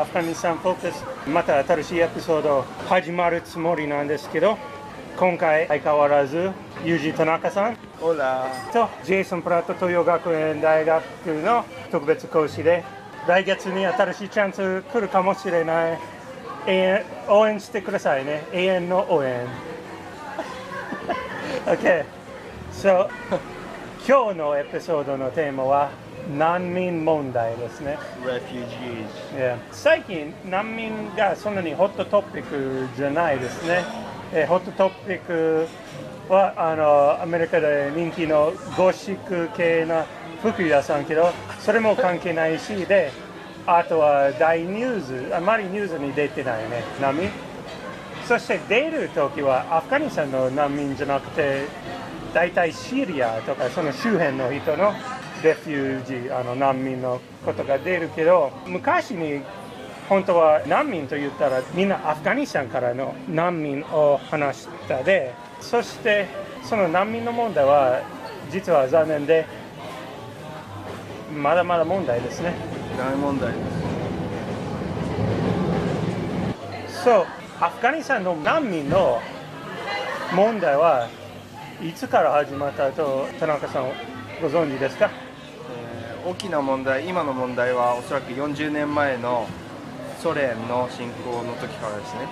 アフガニスタンフォーカスまた新しいエピソード始まるつもりなんですけど今回相変わらずユージ田中さんオラとジェイソン・プラット東洋学園大学の特別講師で来月に新しいチャンス来るかもしれない。永遠応援してくださいね。永遠の応援。OK so 今日のエピソードのテーマは難民問題ですね。Refugees. Yeah 最近難民がそんなにホットトピックじゃないですね、えーホットトピックはあのアメリカで人気のゴシック系な服屋さんけどそれも関係ないしであとは大ニュースあまりニュースに出てないね難民。そして出るときはアフガニスタンの難民じゃなくて大体シリアとかその周辺の人のレフュージーあの難民のことが出るけど昔に本当は難民と言ったらみんなアフガニスタンからの難民を話したでそしてその難民の問題は実は残念でまだまだ問題ですね。大問題です。そうアフガニスタンの難民の問題はいつから始まったと田中さんご存知ですか？えー大きな問題今の問題はおそらく40年前のソ連の侵攻の時からですね。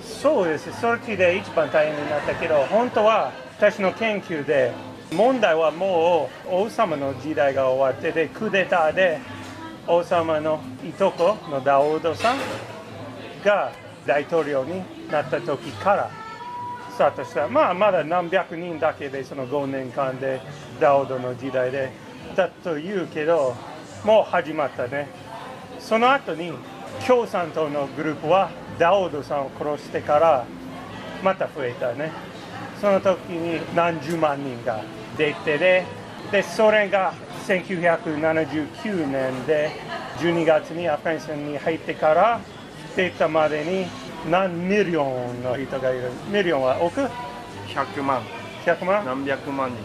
そうですそっちで一番大変になったけど本当は私の研究で問題はもう王様の時代が終わってでクーデターで王様のいとこのダウドさんが大統領になった時からスタートした。まあまだ何百人だけでその5年間でダウドの時代でだというけどもう始まったね。その後に共産党のグループはダウドさんを殺してからまた増えたね。その時に何十万人が出てででそれが1979年で12月にアフガニスタンに入ってから出たまでに何 million の人がいる？ million は億？100万。100万？何百万人。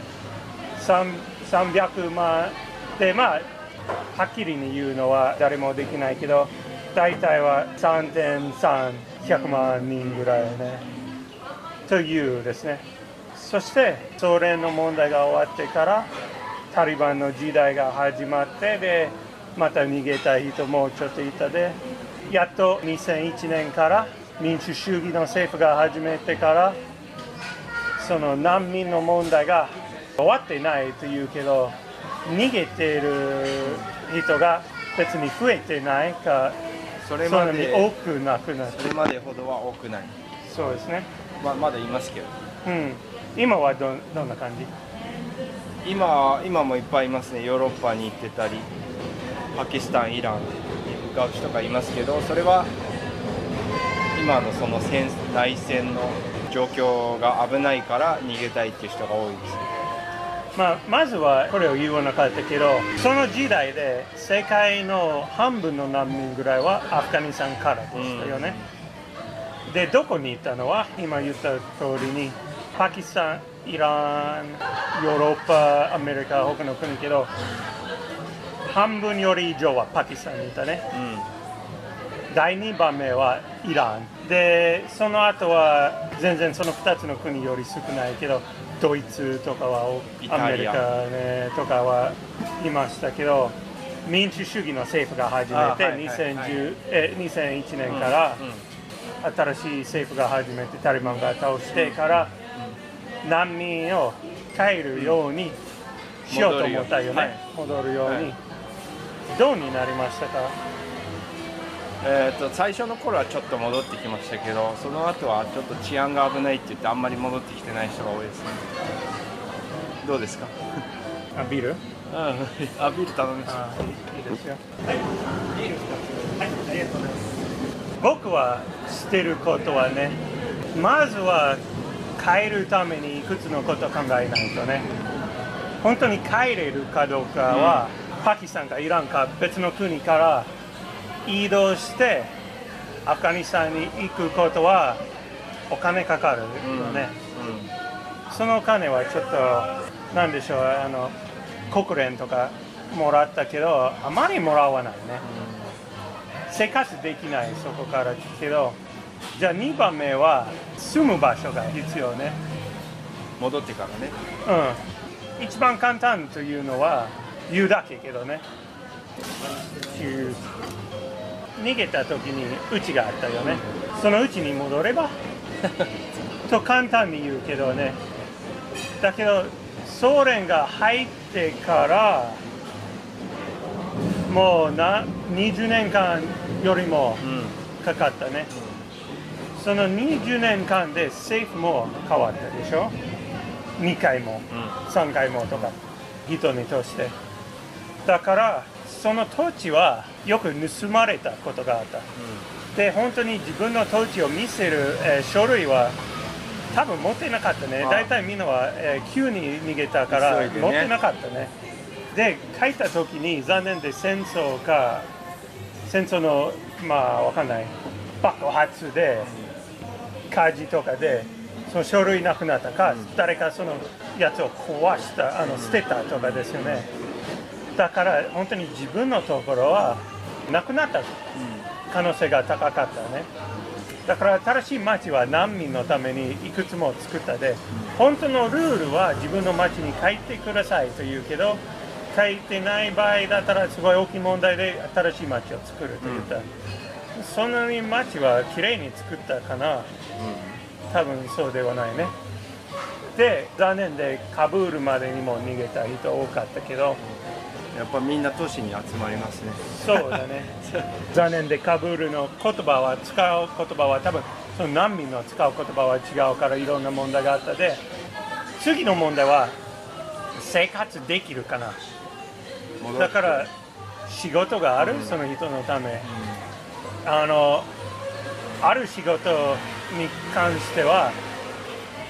3 300万。でまあはっきりに言うのは誰もできないけど大体は3.300万人ぐらいね。というですね。そしてソ連の問題が終わってからタリバンの時代が始まってでまた逃げた人もちょっといたでやっと2001年から民主主義の政府が始めてからその難民の問題が終わってないというけど逃げている人が別に増えてないかそれまで多くなくなそれまでほどは多くない、そうですね、まあ、まだいますけど。うん、今はどどんな感じ？今今もいっぱいいますね。ヨーロッパに行ってたりパキスタンイランに向かう人がいますけどそれは今のその戦内戦の状況が危ないから逃げたいっていう人が多いです。ねまあ、まずはこれを言わなかったけどその時代で世界の半分の難民ぐらいはアフガニスタンからでしたよね、でどこに行ったのは今言った通りにパキスタンイランヨーロッパアメリカ他の国けど半分より以上はパキスタンにいたね。第2番目はイラン。でその後は全然その2つの国より少ないけどドイツとかはアアメリカ、ね、とかはいましたけど民主主義の政府が始めて、あはいはい。はい。2010え2001年から新しい政府が始めてタリバンが倒してから難民を帰るようにしようと思ったよね。戻るように、はい。どうになりましたか？えー、と最初の頃はちょっと戻ってきましたけどその後はちょっと治安が危ないって言ってあんまり戻ってきてない人が多いですねどうですか？あビール？うんあビール頼みましたあいいですよ。はい、ビール二つ。はい、ありがとうございます。僕はしてることはね、まずは帰るためにいくつのことを考えないとね、本当に帰れるかどうかは、パキスタンかイランか別の国から移動してアフガニスタンに行くことはお金かかるよね。そのお金はちょっと、なんでしょう、あの国連とかもらったけど、あまりもらわないね。生活できないそこからけどじゃあ2番目は住む場所が必要ね。戻ってからね。うん。一番簡単というのは言うだけけどね逃げた時にうちがあったよね。そのうちに戻れば？と簡単に言うけどね。だけどソ連が入ってからもうな20年間よりもかかったね、その20年間で政府も変わったでしょ？2回も、3回もとか人にとして。だからその土地はよく盗まれたことがあった、で本当に自分の土地を見せる、えー書類は多分持ってなかったね。大体みんなは、えー急に逃げたから持ってなかったね。で書いた時に残念で戦争か戦争のまあわかんない。爆発で火事とかでその書類なくなったか、誰かそのやつを壊したあの捨てたとかですよねだから本当に自分のところはなくなった可能性が高かったね。だから新しい町は難民のためにいくつも作ったで本当のルールは自分の町に帰ってくださいと言うけど書いてない場合だったらすごい大きい問題で新しい町を作ると言った、そんなに町はきれいに作ったかな。うん多分そうではないね。で残念でカブールまでにも逃げた人多かったけどやっぱみんな都市に集まりますね。そうだね。残念でカブールの言葉は使う言葉は多分その難民の使う言葉は違うからいろんな問題があったで次の問題は生活できるかな。だから仕事がある、その人のため、あのある仕事に関しては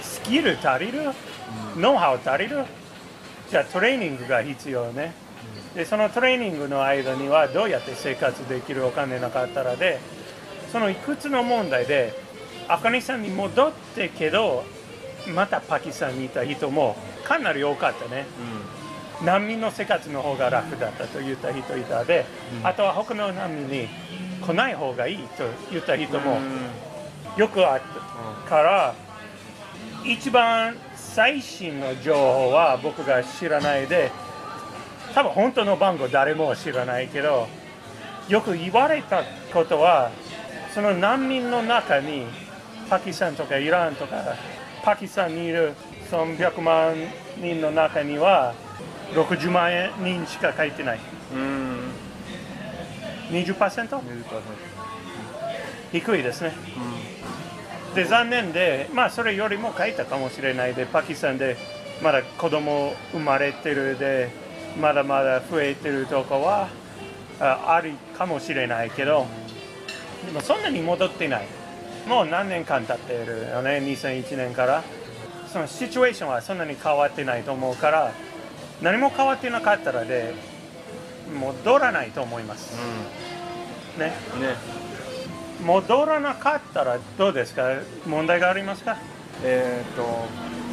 スキル足りる、ノウハウ足りる？じゃあトレーニングが必要ねでそのトレーニングの間にはどうやって生活できるお金なかったらでそのいくつの問題でアフガニスタンに戻ってけどまたパキスタンにいた人もかなり多かったね、難民の生活の方が楽だったと言った人いたで、あとは他の難民に来ない方がいいと言った人もよくあったから、一番最新の情報は僕が知らないで多分本当の番号誰も知らないけどよく言われたことはその難民の中にパキスタンとかイランとかパキスタンにいる300万人の中には60万人しか書いてない。うん、20%? 20%低いですね。で残念でまあそれよりも書いたかもしれないでパキスタンでまだ子供生まれてるでまだまだ増えてるとこはああるかもしれないけどでもそんなに戻ってない。もう何年間経ってるよね2001年から。そのシチュエーションはそんなに変わってないと思うから何も変わってなかったらで戻らないと思います。ねうん。ね。戻らなかったらどうですか？問題がありますか？えっ、と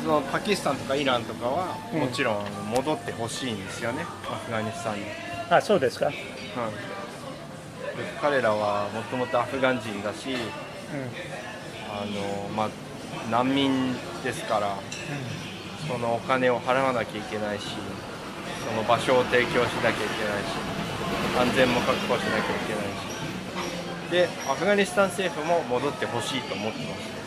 そのパキスタンとかイランとかは、うん。もちろん戻ってほしいんですよね。アフガニスタンに、あそうですか、うん彼らはもともとアフガン人だしあの、まあ、難民ですからそのお金を払わなきゃいけないしその場所を提供しなきゃいけないし安全も確保しなきゃいけないし。でアフガニスタン政府も戻ってほしいと思ってます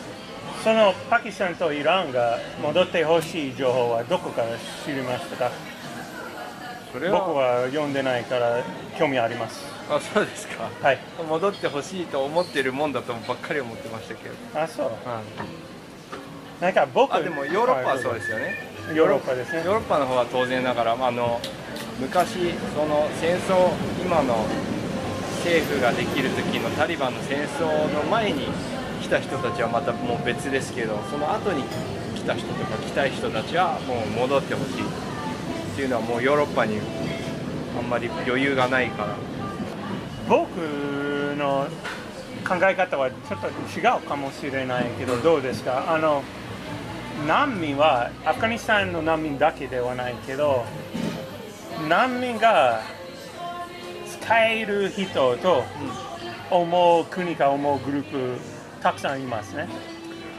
そのパキスタンとイランが戻ってほしい情報はどこから知りましたか？それ僕は読んでないから興味あります。あそうですか。はい。戻ってほしいと思ってるもんだとばっかり思ってましたけど、あそう。はい。なんか僕あでもヨーロッパはそうですよね。ヨーロッパですね。ヨーロッパの方は当然ながら、まあ、あの昔その戦争今の政府ができる時のタリバンの戦争の前に来た人たちはまたもう別ですけどその後に来た人とか来たい人たちはもう戻ってほしいっていうのはもうヨーロッパにあんまり余裕がないから。僕の考え方はちょっと違うかもしれないけどどうですか？あの難民はアフガニスタンの難民だけではないけど難民が使える人と思う国か思うグループたくさんいますね。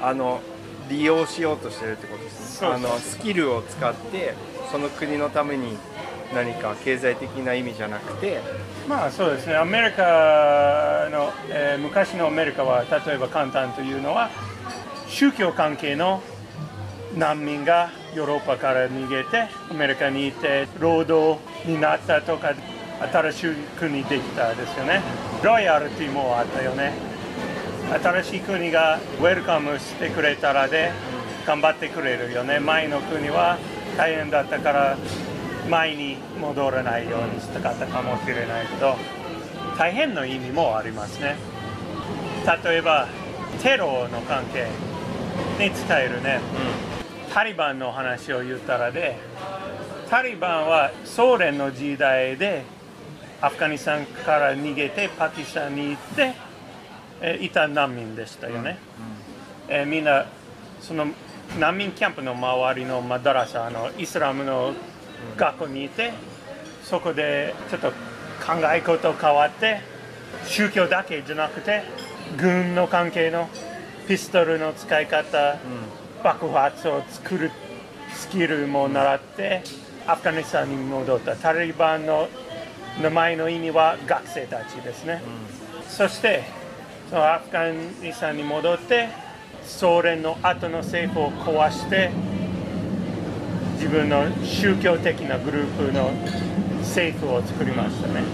あの利用しようとしてるってことですね。あのスキルを使ってその国のために何か経済的な意味じゃなくてまあそうですね。アメリカの、えー昔のアメリカは例えば簡単というのは宗教関係の難民がヨーロッパから逃げてアメリカにいて労働になったとか新しい国できたですよね。ロイヤルティもあったよね新しい国がウェルカムしてくれたらで頑張ってくれるよね。前の国は大変だったから前に戻らないようにしたかったかもしれないけど大変の意味もありますね。例えばテロの関係に伝えるね。タリバンの話を言ったらでタリバンはソ連の時代でアフガニスタンから逃げてパキスタンに行って、えーいた難民でしたよね、えーみんなその難民キャンプの周りのマダラサあのイスラムの学校にいてそこでちょっと考え事変わって宗教だけじゃなくて軍の関係のピストルの使い方、爆発を作るスキルも習ってアフガニスタンに戻った。タリバンの名前の意味は学生たちですね、そしてそのアフガニスタンに戻ってソ連の後の政府を壊して自分の宗教的なグループの政府を作りましたね。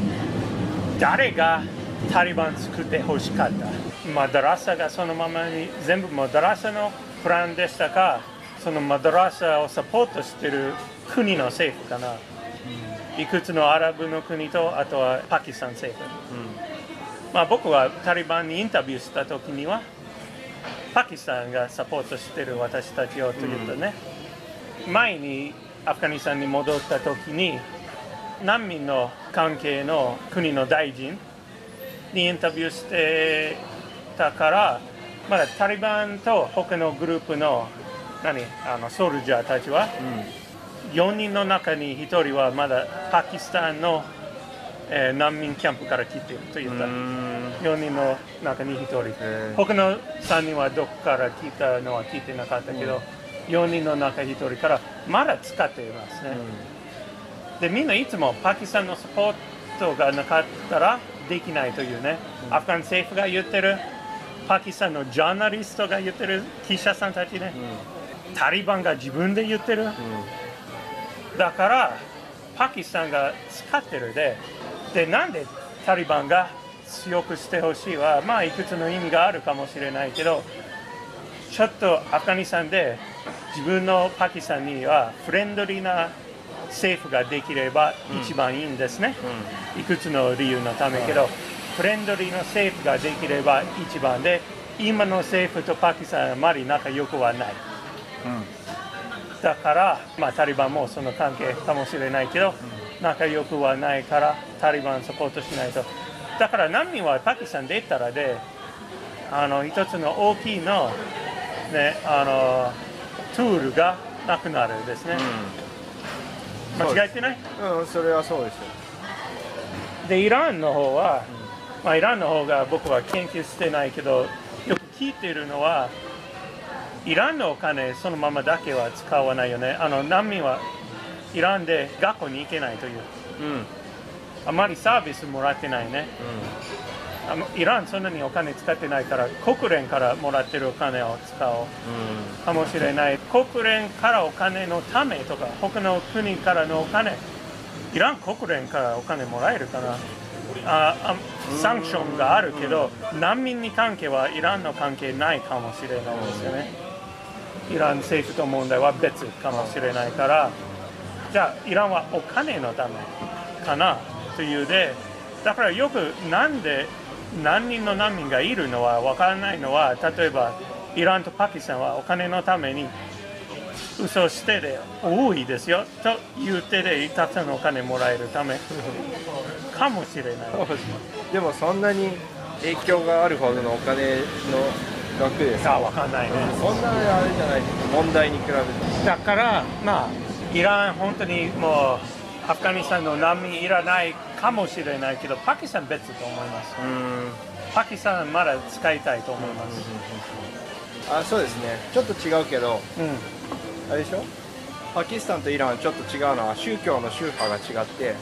誰がタリバン作ってほしかった？マダラサがそのままに全部マダラサのプランでしたか？そのマダラサをサポートしてる国の政府かな、いくつのアラブの国とあとはパキスタン政府、まあ、僕はタリバンにインタビューした時にはパキスタンがサポートしてる私たちをというとね、前にアフガニスタンに戻った時に難民の関係の国の大臣にインタビューしてたからまだタリバンと他のグループの何あのソルジャーたちは、4人の中に1人はまだパキスタンの、えー難民キャンプから来ていると言った。4人の中に1人。へー。他の3人はどこから来たのは聞いてなかったけど、4人の中1人からまだ使っていますね、でみんないつもパキスタンのサポートがなかったらできないというね、アフガン政府が言ってるパキスタンのジャーナリストが言ってる記者さんたちね、タリバンが自分で言ってる、だからパキスタンが使ってるででなんでタリバンが強くしてほしいはまあいくつの意味があるかもしれないけどちょっとアフガニスタンで自分のパキスタンにはフレンドリーな政府ができれば一番いいんですね、いくつの理由のためけど、フレンドリーな政府ができれば一番で今の政府とパキスタンはあまり仲良くはない。だから、まあ、タリバンもその関係かもしれないけど、仲良くはないからタリバンサポートしないと。だから難民はパキスタン出たらであの一つの大きいの,、ね、あのツールがなくなるですね、間違えてない？うん、それはそうですよ。でイランの方は、まあ、イランの方が僕は研究してないけどよく聞いてるのはイランのお金そのままだけは使わないよね。あの難民はイランで学校に行けないという。うん。あまりサービスもらってないね。あのイランそんなにお金使ってないから国連からもらってるお金を使おう。かもしれない。国連からお金のためとか他の国からのお金。イラン国連からお金もらえるかな。ああサンクションがあるけど難民に関係はイランの関係ないかもしれないですよね。イラン政府と問題は別かもしれないからじゃあイランはお金のためかなというでだからよくなんで何人の難民がいるのは分からないのは例えばイランとパキスタンはお金のために嘘してで多いですよと言ってでたくさんのお金もらえるため。かもしれない。でもそんなに影響があるほどのお金の額ですさあ分かんないね。そんなあれじゃない問題に比べて。だからまあイラン本当にもうアフガニスタンの難民いらないかもしれないけどパキスタン別と思います。うん。パキスタンまだ使いたいと思います、あそうですね。ちょっと違うけどうん。あれでしょ？パキスタンとイランはちょっと違うのは宗教の宗派が違って。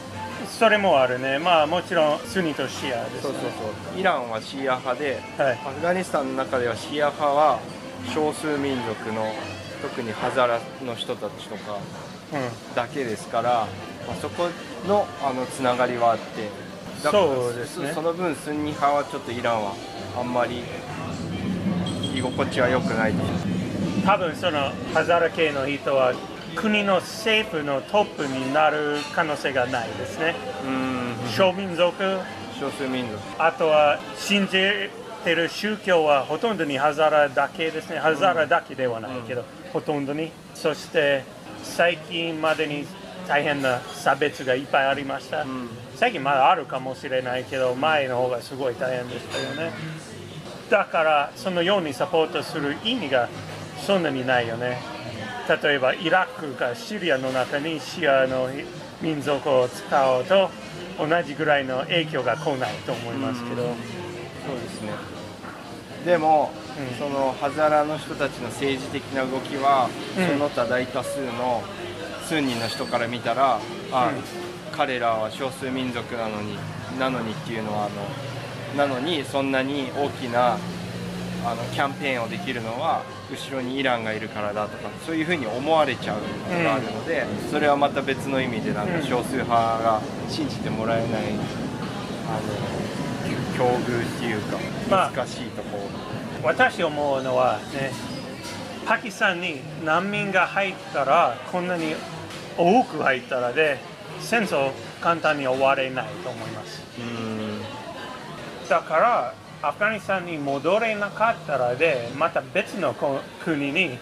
それもあるね。まあもちろんスニとシアです、ね、そうそうそう。イランはシーア派ではい。アフガニスタンの中ではシーア派は少数民族の特にハザラの人たちとか。うんだけですから、まあ、そこのあのつながりはあってだからそうですね。そその分スンニ派はちょっとイランはあんまり居心地は良くない多分そのハザラ系の人は国の政府のトップになる可能性がないですね。うん。少民族。少数民族。あとは信じてる宗教はほとんどにハザラだけですね。ハザラだけではないけど、ほとんどに。そして最近までに大変な差別がいっぱいありました、ん。最近まだあるかもしれないけど前の方がすごい大変でしたよね。だからそのようにサポートする意味がそんなにないよね。例えばイラクかシリアの中にシアの民族を使うと同じぐらいの影響が来ないと思いますけど、そうですねでも、うん。そのハザラの人たちの政治的な動きは、うん。その他大多数の数人の人から見たらあ、彼らは少数民族なのになのにっていうのはあのなのにそんなに大きなあのキャンペーンをできるのは後ろにイランがいるからだとかそういうふうに思われちゃうのがあるので、それはまた別の意味でなんかうん。少数派が信じてもらえないあの境遇っていうかまあ難しいところ、私思うのはねパキスタンに難民が入ったらこんなに多く入ったらで戦争簡単に終われないと思います。うんだからアフガニスタンに戻れなかったらでまた別のこ国に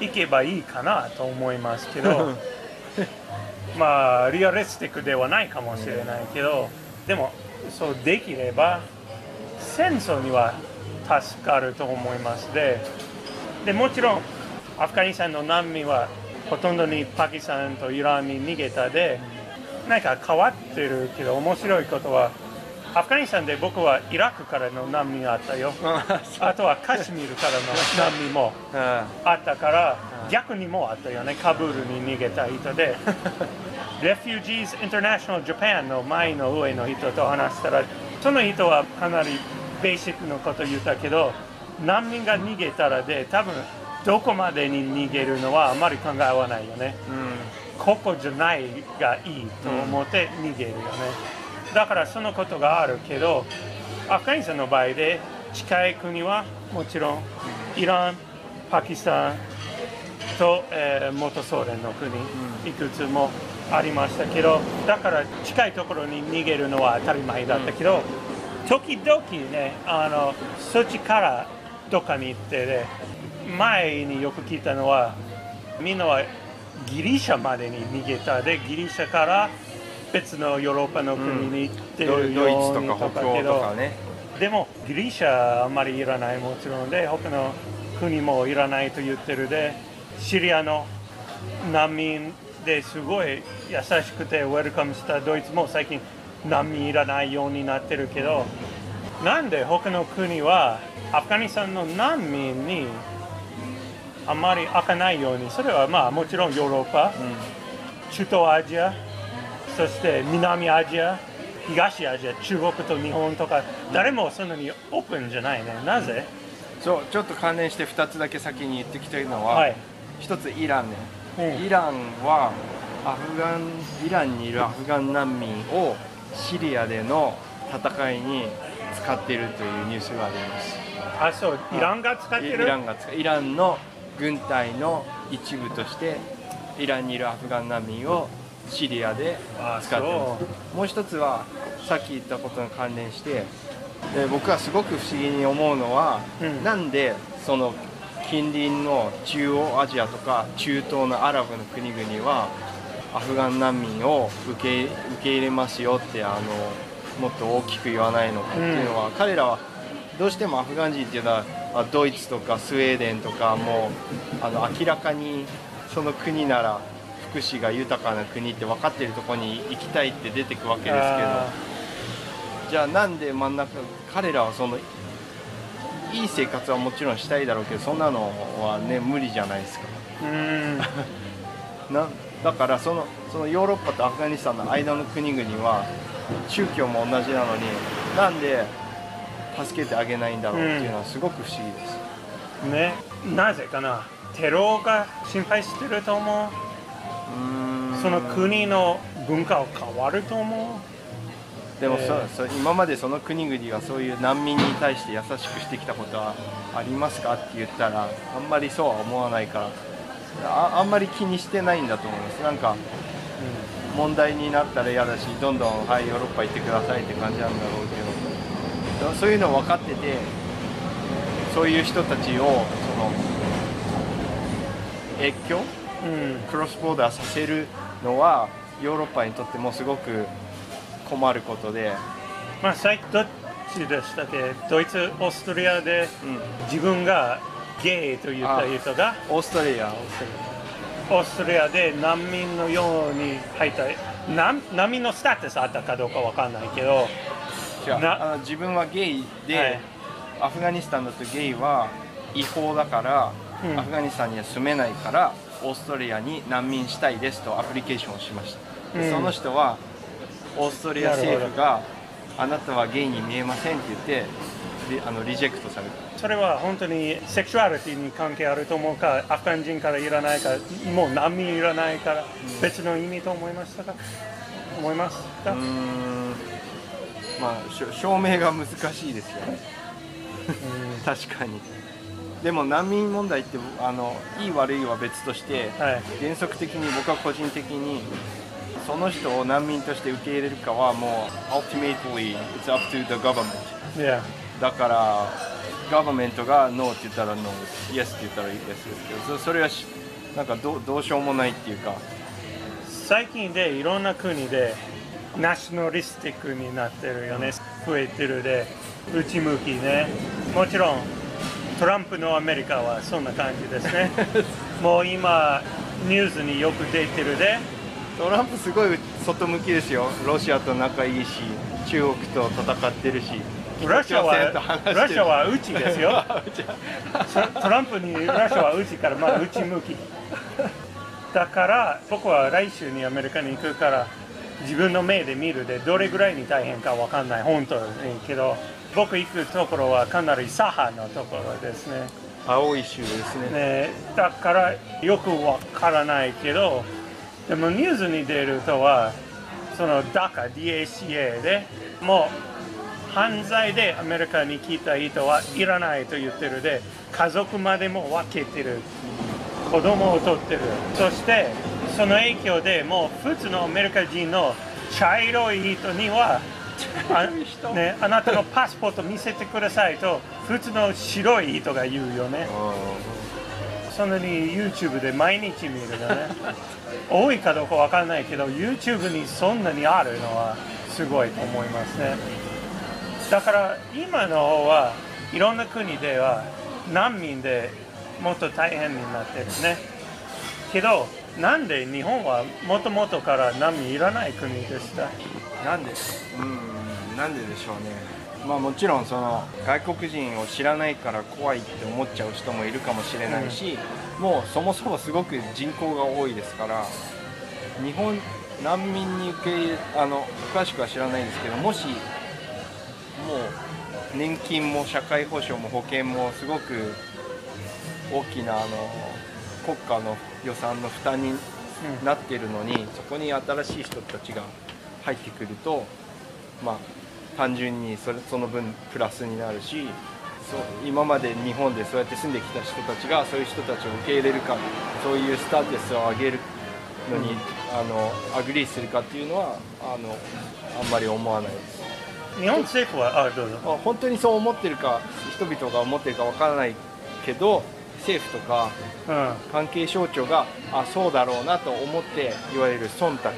行けばいいかなと思いますけど まあリアリスティックではないかもしれないけどでもそうできれば戦争には助かると思いますででもちろんアフガニスタンの難民はほとんどにパキスタンとイランに逃げたでなんか変わってるけど面白いことはアフガニスタンで僕はイラクからの難民があったよ。あとはカシミールからの難民もあ あったから逆にもあったよね。カブールに逃げた人で。Refugees International Japan の前の上の人と話したらその人はかなりベーシックなこと言ったけど難民が逃げたらで多分どこまでに逃げるのはあまり考えはないよね。うんここじゃないがいいと思って逃げるよね、だからそのことがあるけどアフガニスタンの場合で近い国はもちろんイランパキスタンと、えー元ソ連の国、いくつもありましたけどだから近いところに逃げるのは当たり前だったけど、時々ねあのそっちからどっかに行ってね前によく聞いたのはみんなはギリシャまでに逃げた。でギリシャから別のヨーロッパの国に行ってドるドイツとようにとかけどとかね。でもギリシャあんまりいらないもちろんで他の国もいらないと言ってるでシリアの難民ですごい優しくてウェルカムしたドイツも最近難民いらないようになってるけどなんで他の国はアフガニスタンの難民にあまり開かないようにそれはまあもちろんヨーロッパ、中東アジアそして南アジア東アジア中国と日本とか誰もそんなにオープンじゃないね。なぜ、そうちょっと関連して2つだけ先に言ってきたいのは、はい。一つイランね、うん。イランはアフガンイランにいるアフガン難民をシリアでの戦いに使っているというニュースがあります。あそうイランが使ってイるランが使イランの軍隊の一部としてイランにいるアフガン難民をシリアであ使ってます。そもう一つはさっき言ったことに関連してで僕はすごく不思議に思うのは、うん。なんでその近隣の中央アジアとか中東のアラブの国々はアフガン難民を受け受け入れますよってあのもっと大きく言わないのかっていうのは、彼らはどうしてもアフガン人っていうのはあドイツとかスウェーデンとかもうあの明らかにその国なら福祉が豊かな国って分かってるところに行きたいって出てくわけですけどあじゃあなんで真ん中彼らはそのいい生活はもちろんしたいだろうけどそんなのはね無理じゃないですか。うん。な だからそのそのヨーロッパとアフガニスタンの間の国々は宗教も同じなのになんで助けてあげないんだろうっていうのはすごく不思議です、ね。なぜかな。テロが心配してると思う。その国の文化を変わると思でもそ、えーそ今までその国々がそういう難民に対して優しくしてきたことはありますか？って言ったらあんまりそうは思わないからああんまり気にしてないんだと思います。なんかう、問題になったら嫌だしどんどんはいヨーロッパ行ってくださいって感じなんだろうけど。そそういうの分かっててそういう人たちをその越境？うん。クロスボーダーさせるのはヨーロッパにとってもすごく困ることで、まあ最どっちでしたっけ？ドイツオーストリアでうん、自分がゲイと言った人がオーストラリア。オーストリアで難民のように入った。難難民のスタートスあったかどうかわかんないけど。な自分はゲイで、はい。アフガニスタンだとゲイは違法だから、うん。アフガニスタンには住めないからオーストリアに難民したいですとアプリケーションをしました、でうん。その人はオーストリア政府があなたはゲイに見えませんって言ってリあのリジェクトされたそれは本当にセクシュアリティに関係あると思うかアフガン人からいらないかもう難民いらないから別の意味と思いましたか？思いますか、うーんまあ証明が難しいですよね。確かに。でも難民問題ってあのいい悪いは別として、うんはい。原則的に僕は個人的にその人を難民として受け入れるかはもう ultimately it's up to the government いやだからガバメントが NO って言ったら NO Yes って言ったら Yes ですけどそそれはしなんかどうどうしようもないっていうか。最近でいろんな国でナショナリスティックになってるよね。増えてるで。内向きね。もちろんトランプのアメリカはそんな感じですね。もう今ニュースによく出てるで。トランプすごい外向きですよ。ロシアと仲いいし中国と戦ってるしロシアはロシアは内ですよ。トトランプにロシアは内からまあ内向き。だから僕は来週にアメリカに行くから自分の目で見るでどれぐらいに大変かわかんない。本当にけど僕行くところはかなり左派のところですね。青い州ですね。ねだからよくわからないけどでもニュースに出るとはその DACA DACA でもう犯罪でアメリカに来た人はいらないと言ってるで家族までも分けてる。子供を取ってるそしてその影響でもう普通のアメリカ人の茶色い人にはあ,、ね、あなたのパスポート見せてくださいと普通の白い人が言うよね。そんなに YouTube で毎日見るよね。多いかどうかわかんないけど YouTube にそんなにあるのはすごいと思いますねだから今の方はいろんな国では難民でもっと大変になってるね。けどなんで日本はもともとから難民いらない国でした？なんで？うんなんででしょうね。まあもちろんその外国人を知らないから怖いって思っちゃう人もいるかもしれないし、もうそもそもすごく人口が多いですから日本難民に受け入れあの詳しくは知らないんですけどもしもう年金も社会保障も保険もすごく大きなあの国家の予算の負担になってるのにそこに新しい人たちが入ってくるとまあ単純にそれその分プラスになるしそう今まで日本でそうやって住んできた人たちがそういう人たちを受け入れるかそういうスターテスを上げるのに、あの agree するかっていうのはあのあんまり思わないです日本政府はあどうぞ。まあ本当にそう思ってるか人々が思ってるかわからないけど政府とかうん。関係省庁があそうだろうなと思っていわゆる忖度。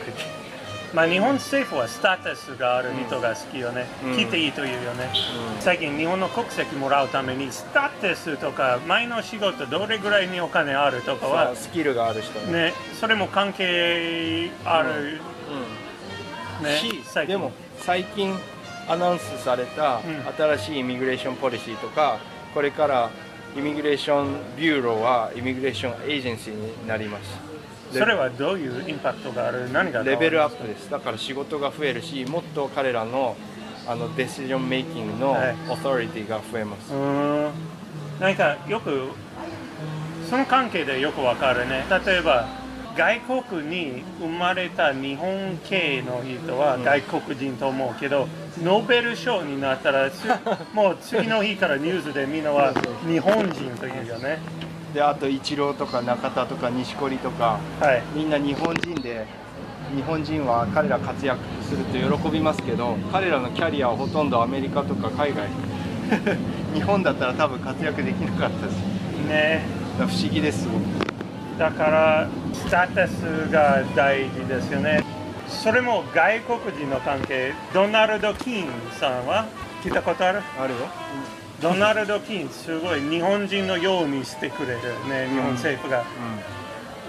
まあ、日本政府はスタータスがある人が好きよね、うん。来ていいというよね、うん。最近日本の国籍もらうためにスタータスとか前の仕事どれぐらいにお金あるとかはスキルがある人ね。ねそれも関係ある、うん。ねでも最近アナウンスされた新しい immigration policy とかこれから immigration bureau は immigration agency になります。それはどういうインパクトがある？何がレベルアップです。だから仕事が増えるしもっと彼らのあの decision making の authority が増えます、うん。なんかよくその関係でよくわかるね。例えば外国に生まれた日本系の人は外国人と思うけど、ノーベル賞になったらす もう次の日からニュースでみんなは日本人というよね。であとイチローとか中田とか錦織とかはい。みんな日本人で日本人は彼ら活躍すると喜びますけど彼らのキャリアはほとんどアメリカとか海外。日本だったら多分活躍できなかったしね。不思議ですだからスタータスが大事ですよね。それも外国人の関係。ドナルド・キーンさんは？聞いたことある？あるよ。ドナルド・キーンすごい日本人のようにしてくれるね日本政府が、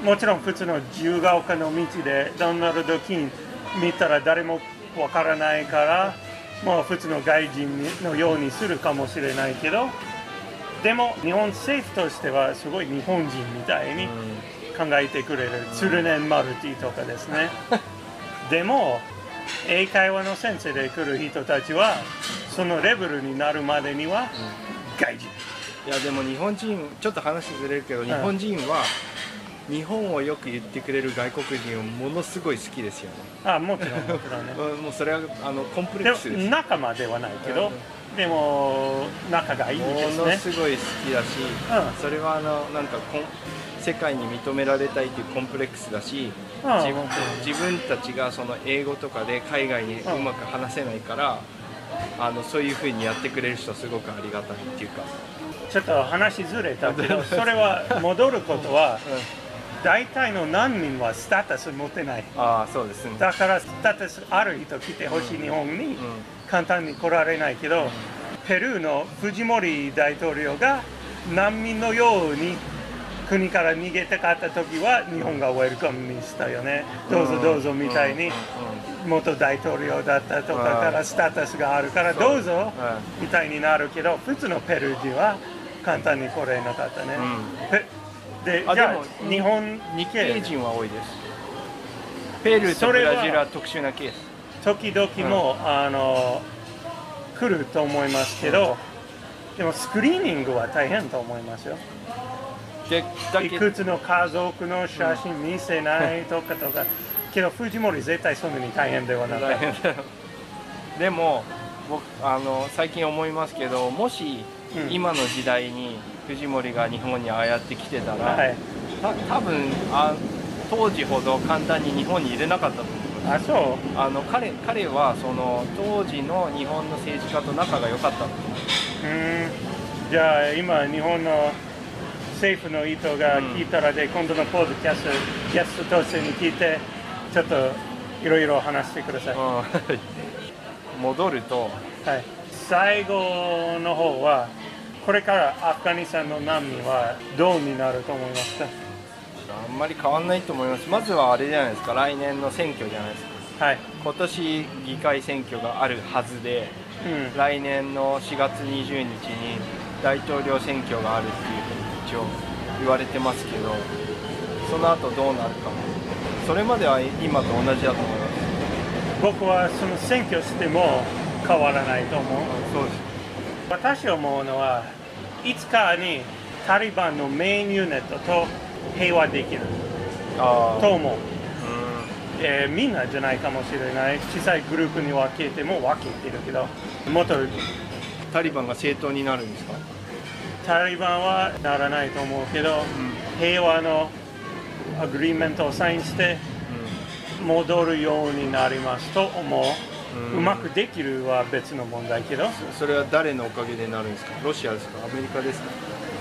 もちろん普通の自由が丘の道でドナルド・キーン見たら誰もわからないからもう普通の外人のようにするかもしれないけどでも日本政府としてはすごい日本人みたいに考えてくれる鶴年マルティとかですね。でも英会話の先生で来る人たちはそのレベルになるまでには外人。いやでも日本人ちょっと話ずれるけど日本人は日本をよく言ってくれる外国人をものすごい好きですよね。あもちろんもちろんね。う んもうそれはあのコンプレックスです仲間ではないけど、でも仲がいいですものねすごい好きだし、うん。それはあのなんかこん世界に認められたいというコンプレックスだし、うん。自分本自分たちがその英語とかで海外にうまく話せないから、あのそういうふうにやってくれる人はすごくありがたいっていうか、ちょっと話ずれたけど それは戻ることは大体の難民はスタータス持ってない。ああそうですね。だからスタータスある人来てほしい日本に簡単に来られないけどペルーのフジモリ大統領が難民のように国から逃げたかった時は日本がウェルカムにしたよね。どうぞどうぞみたいに元大統領だったとかからスタータスがあるからどうぞみたいになるけど普通のペルー人は簡単に来れなかったね、ペでじゃあでもあ日本日系人は多いです。ペルーとブラジルは特殊なケース。時々も、あの来ると思いますけど、でもスクリーニングは大変と思いますよ。いくつの家族の写真見せないとかとか、けど藤森絶対そんなに大変ではなかっ大変だよでも僕あの最近思いますけどもし、うん今の時代に藤森が日本にああやって来てたら、た。はい。た多分あ当時ほど簡単に日本に入れなかったと思いますあ、そう？あの彼彼はその当時の日本の政治家と仲が良かったんですうーん。じゃあ今日本の政府の人が聞いたらで、今度のポッドキャストゲストとしてに聞いてちょっといろいろ話してください。はうん戻るとい。最後の方はこれからアフガニスタンの難民はどうになると思いますか？あんまり変わんないと思いますまずはあれじゃないですか来年の選挙じゃないですかはい。今年議会選挙があるはずでうん。来年の4月20日に大統領選挙があるっていう一応言われてますけどその後どうなるかそれまでは今と同じだと思います。僕はその選挙しても変わらないと思う。そうです私思うのはいつかにタリバンのメインユニットと平和できる。あと思う、うえーみんなじゃないかもしれない。小さいグループに分けても分けてるけど。もっとんタリバンが政党になるんですか？タリバンはならないと思うけど、平和の agreement をサインして戻るようになりますと思う、ううんまくできるは別の問題けど。それは誰のおかげでなるんですか？ロシアですか？アメリカですか？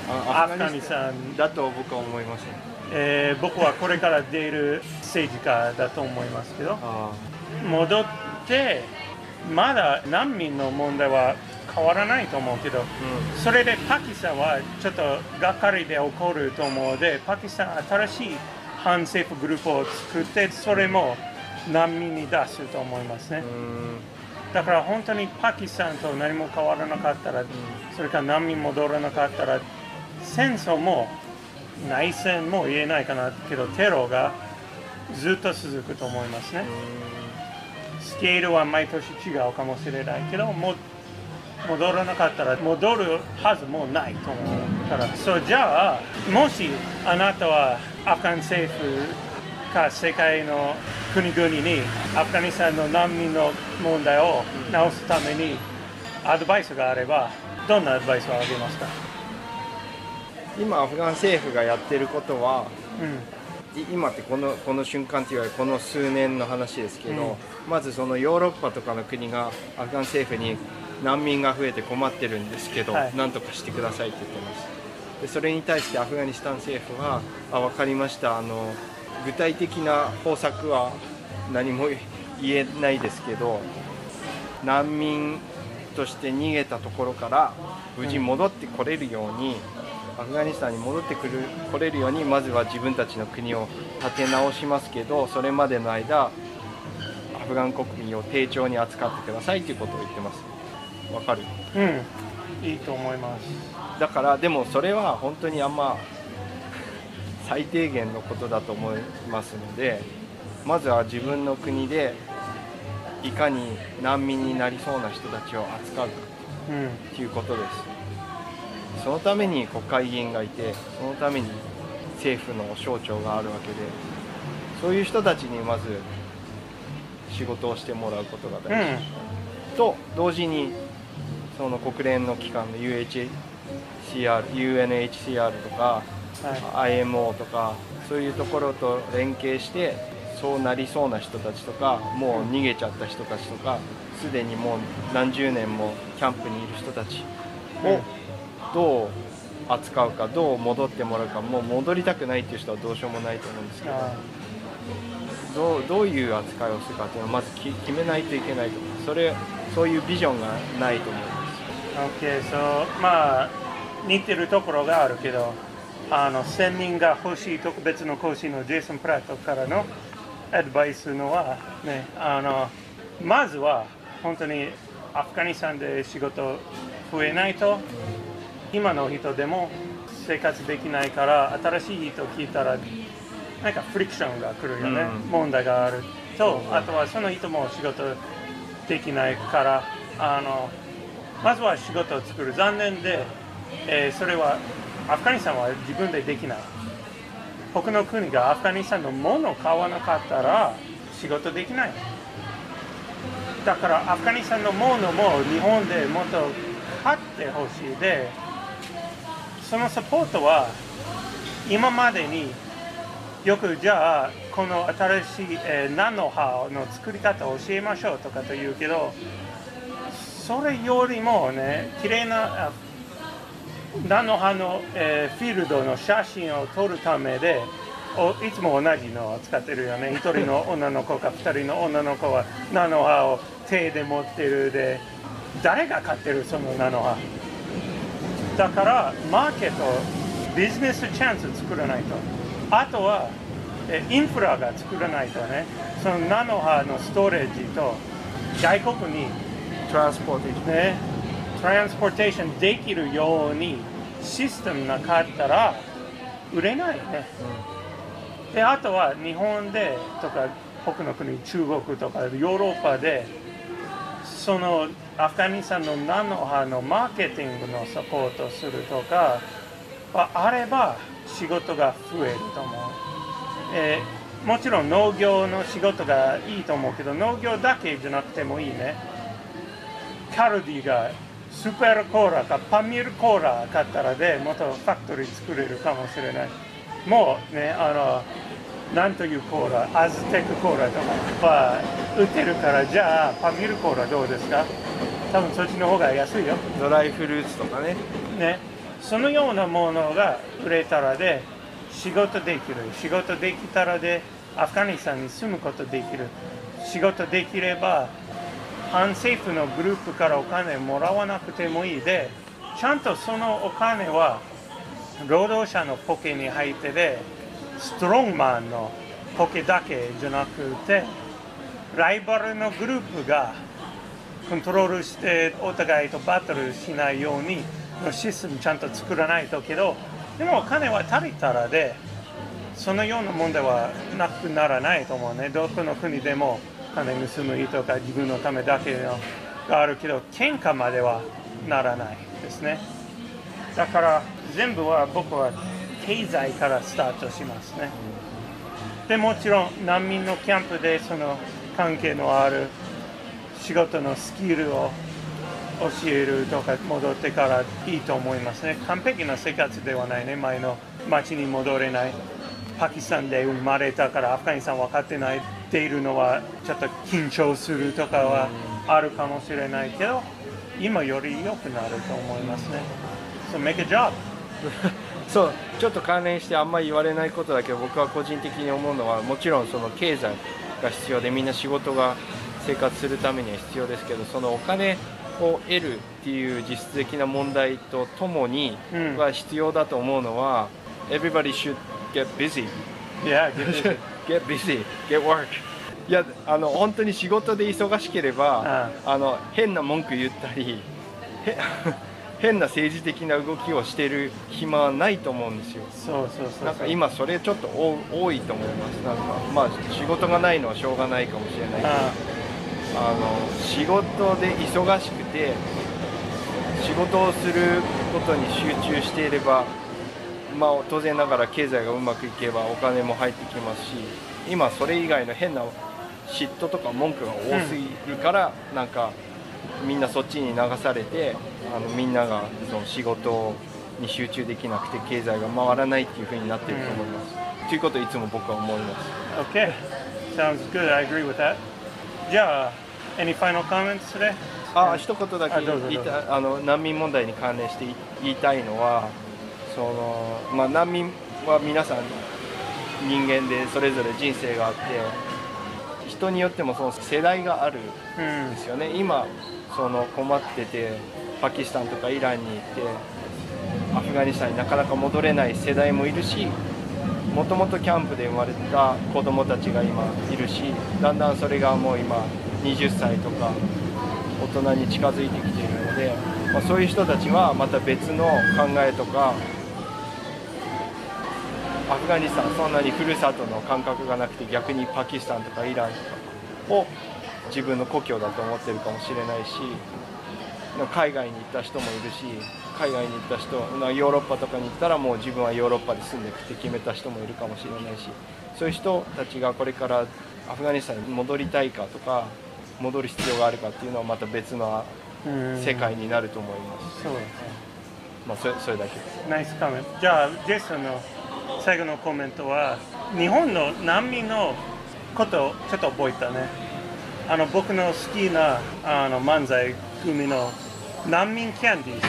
あアフガニスタン。だと僕は思いますね。えー僕はこれから出る政治家だと思いますけど。あ戻ってまだ難民の問題は変わらないと思うけどあそれでパキスタンはちょっとがっかりで起こると思うのでパキスタン新しい反政府グループを作ってそれも難民に出すと思いますね。うん。うんだから本当にパキスタンと何も変わらなかったら、それから難民戻らなかったら、戦争も内戦も言えないかなけど、テロがずっと続くと思いますね。スケールは毎年違うかもしれないけど、も戻らなかったら戻るはずもないと思う。から、そうじゃあ、もしあなたはアフガン政府か世界の国々にアフガニスタンの難民の問題を直すためにアドバイスがあれば、どんなアドバイスをあげますか、今アフガン政府がやってることはうん。い今ってこのこの瞬間っていうよりこの数年の話ですけど、うん。まずそのヨーロッパとかの国がアフガン政府に難民が増えて困ってるんですけど、はい。なんとかしてくださいって言ってます。でそれに対してアフガニスタン政府はあ分かりました。あの具体的な方策は何も言えないですけど難民として逃げたところから無事戻ってこれるように、アフガニスタンに戻ってくる来れるようにまずは自分たちの国を立て直しますけどそれまでの間アフガン国民を丁重に扱ってくださいということを言ってますわかる。うん、いいと思います。だからでもそれは本当にあんま 最低限のことだと思いますのでまずは自分の国でいかに難民になりそうな人たちを扱うかうん。ということです。そのために国会議員がいてそのために政府の省庁があるわけでそういう人たちにまず仕事をしてもらうことがう大事、ん。と同時にその国連の機関の UHCR UNHCR とかはい。IMO とかそういうところと連携してそうなりそうな人たちとかもう逃げちゃった人たちとかすでにもう何十年もキャンプにいる人たちをどう扱うかどう戻ってもらうかもう戻りたくないっていう人はどうしようもないと思うんですけどあどうどういう扱いをするかっていうのをまずき決めないといけないと思う。それそういうビジョンがないと思います OK、そう、まあ、似てるところがあるけど、あの、専任が欲しい特別の講師のジェイソン・プラットからのアドバイスのは、ね、あの、まずは本当にアフガニスタンで仕事増えないと、今の人でも生活できないから、新しい人聞いたら、なんかフリクションが来るよね、うん。問題があると、あとはその人も仕事できないから、あの、まずは仕事を作る。残念で、えーそれはアフガニスタンは自分でできない。他の国がアフガニスタンのものを買わなかったら仕事できない。だからアフガニスタンのものも日本でもっと買ってほしいで、そのサポートは今までによくじゃあこの新しい、えーナノハの作り方を教えましょうとかと言うけどそれよりもね綺麗なあナノハの、えーフィールドの写真を撮るためでおいつも同じのを使ってるよね。一人の女の子か二人の女の子はナノハを手で持ってるで誰が買ってるそのナノハだからマーケットビジネスチャンス作らないと。あとはえインフラが作らないとね。そのナノハのストレージと外国にトランスポーテーションね。トランスポーテーションできるようにシステムなかったら売れないね、であとは日本でとか他の国中国とかヨーロッパでそのアフガニスタンのナノハのマーケティングのサポートするとかはあれば仕事が増えると思う、えーもちろん農業の仕事がいいと思うけど農業だけじゃなくてもいいねカルディがスーパーコーラかパミルコーラ買ったらでもっとファクトリー作れるかもしれないもうねあのなんというコーラアズテックコーラとかは売ってるからじゃあパミルコーラどうですか？多分そっちの方が安いよ。ドライフルーツとかねね、そのようなものが売れたらで仕事できる。仕事できたらでアフガニスタンに住むことできる。仕事できれば反政府のグループからお金もらわなくてもいい。でちゃんとそのお金は労働者のポケに入ってでストロングマンのポケだけじゃなくてライバルのグループがコントロールしてお互いとバトルしないようにのシステムちゃんと作らないとけどでもお金は足りたらでそのような問題はなくならないと思うね。どこの国でも。金盗む意とか自分のためだけのがあるけど喧嘩まではならないですね。だから全部は僕は経済からスタートしますね。でもちろん難民のキャンプでその関係のある仕事のスキルを教えるとか戻ってからいいと思いますね。完璧な生活ではないね。前の町に戻れない。パキスタンで生まれたからアフガニスタン分かってない。っているのはちょっと緊張するとかはあるかもしれないけど今より良くなると思いますね。So make a job. そうちょっと関連してあんまり言われないことだけど僕は個人的に思うのはもちろんその経済が必要でみんな仕事が生活するためには必要ですけどそのお金を得るっていう実質的な問題とともにうん。は必要だと思うのは、Everybody should get busy. Yeah, get busy. get busy. Get work. いやあの本当に仕事で忙しければあの変な文句言ったりへ 変な政治的な動きをしてる暇はないと思うんですよ。そうそうそうなんか今それちょっと多多いと思います。なんかまあ仕事がないのはしょうがないかもしれないけどあ。あの仕事で忙しくて仕事をすることに集中していれば、まあ、当然ながら経済がうまくいけばお金も入ってきますし今それ以外の変な嫉妬とか文句が多すぎるから、なんかみんなそっちに流されてあのみんながその仕事に集中できなくて経済が回らないっていう風になってると思います。ということをいつも僕は思います。Okay, sounds good. I agree with that. じゃあ、any final comments today? あ一言だけあの難民問題に関連して言いたいのはその、まあ、難民は皆さん人間でそれぞれ人生があって人によってもその世代があるうんんですよね。今その困っててパキスタンとかイランに行ってアフガニスタンになかなか戻れない世代もいるしもともとキャンプで生まれた子供たちが今いるしだんだんそれがもう今20歳とか大人に近づいてきているので、まあ、そういう人たちはまた別の考えとかアフガニスタンそんなにふるさとの感覚がなくて逆にパキスタンとかイランとかを自分の故郷だと思ってるかもしれないし海外に行った人もいるし海外に行った人なヨーロッパとかに行ったらもう自分はヨーロッパで住んでいくって決めた人もいるかもしれないしそういう人たちがこれからアフガニスタンに戻りたいかとか戻る必要があるかっていうのはまた別のうん世界になると思います、そうですね。まあ、それそれだけですナイスコメ。じゃあ、ジェの最後のコメントは、日本の難民のことをちょっと覚えたね。あの僕の好きなあの漫才組の難民キャンディー。ズ。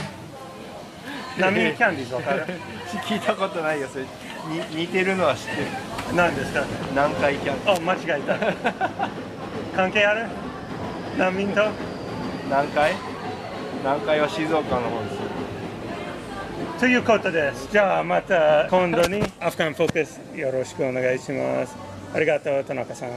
難民キャンディーズわかる？聞いたことないよそれ。に似てるのは知ってる。何ですか？南海キャンあ、間違えた。関係ある？難民と？南海？南海は静岡の方です。よということです。じゃあまた今度にアフガンフォーカスよろしくお願いします。ありがとう、田中さん。